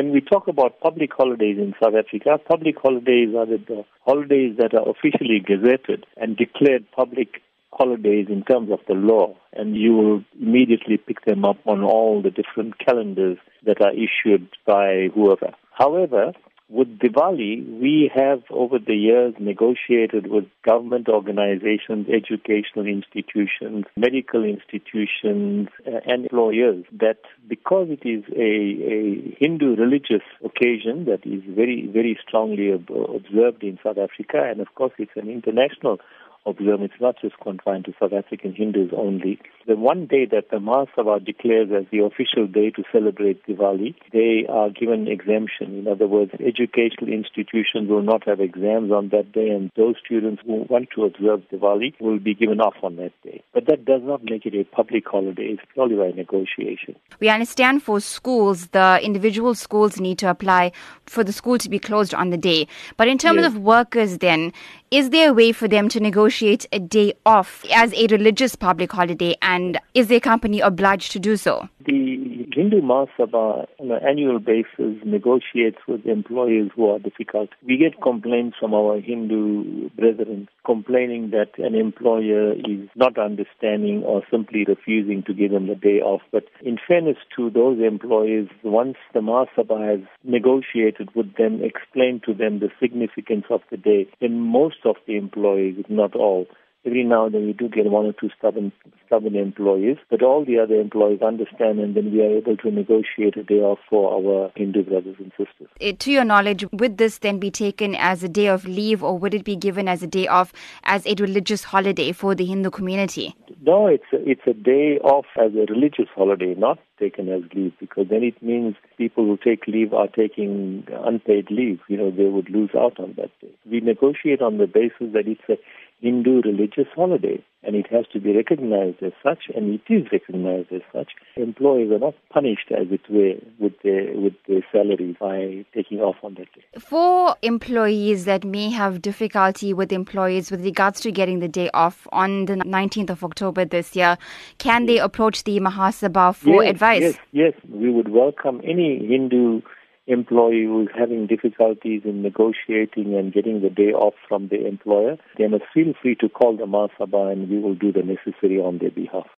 when we talk about public holidays in South Africa, public holidays are the holidays that are officially gazetted and declared public holidays in terms of the law, and you will immediately pick them up on all the different calendars that are issued by whoever. However, with Diwali, we have over the years negotiated with government organizations, educational institutions, medical institutions, uh, and employers that because it is a, a Hindu religious occasion that is very, very strongly observed in South Africa, and of course it's an international observe it's not just confined to South African Hindus only. The one day that the Mahasabha declares as the official day to celebrate Diwali, they are given exemption. In other words, educational institutions will not have exams on that day, and those students who want to observe Diwali will be given off on that day. But that does not make it a public holiday. It's purely by negotiation. We understand for schools, the individual schools need to apply for the school to be closed on the day. But in terms yes. of workers, then, is there a way for them to negotiate a day off as a religious public holiday, and is their company obliged to do so? The Hindu Mahasabha on an annual basis negotiates with employees who are difficult. We get complaints from our Hindu brethren complaining that an employer is not understanding or simply refusing to give them the day off. But in fairness to those employees, once the Mahasabha has negotiated with them, explained to them the significance of the day, then most of the employees, if not all, every now and then we do get one or two stubborn, stubborn employees, but all the other employees understand and then we are able to negotiate a day off for our Hindu brothers and sisters. Uh, to your knowledge, would this then be taken as a day of leave or would it be given as a day off as a religious holiday for the Hindu community? No, it's a, it's a day off as a religious holiday, not taken as leave, because then it means people who take leave are taking unpaid leave. You know, they would lose out on that day. We negotiate on the basis that it's a Hindu religious holiday and it has to be recognized as such, and it is recognized as such. Employees are not punished, as it were, with their with their salary by taking off on that day. For employees that may have difficulty with employees with regards to getting the day off on the 19th of October this year, can they approach the Mahasabha for yes, advice? Yes, yes, we would welcome any Hindu employee who is having difficulties in negotiating and getting the day off from the employer, they must feel free to call the Mahasabha and we will do the necessary on their behalf.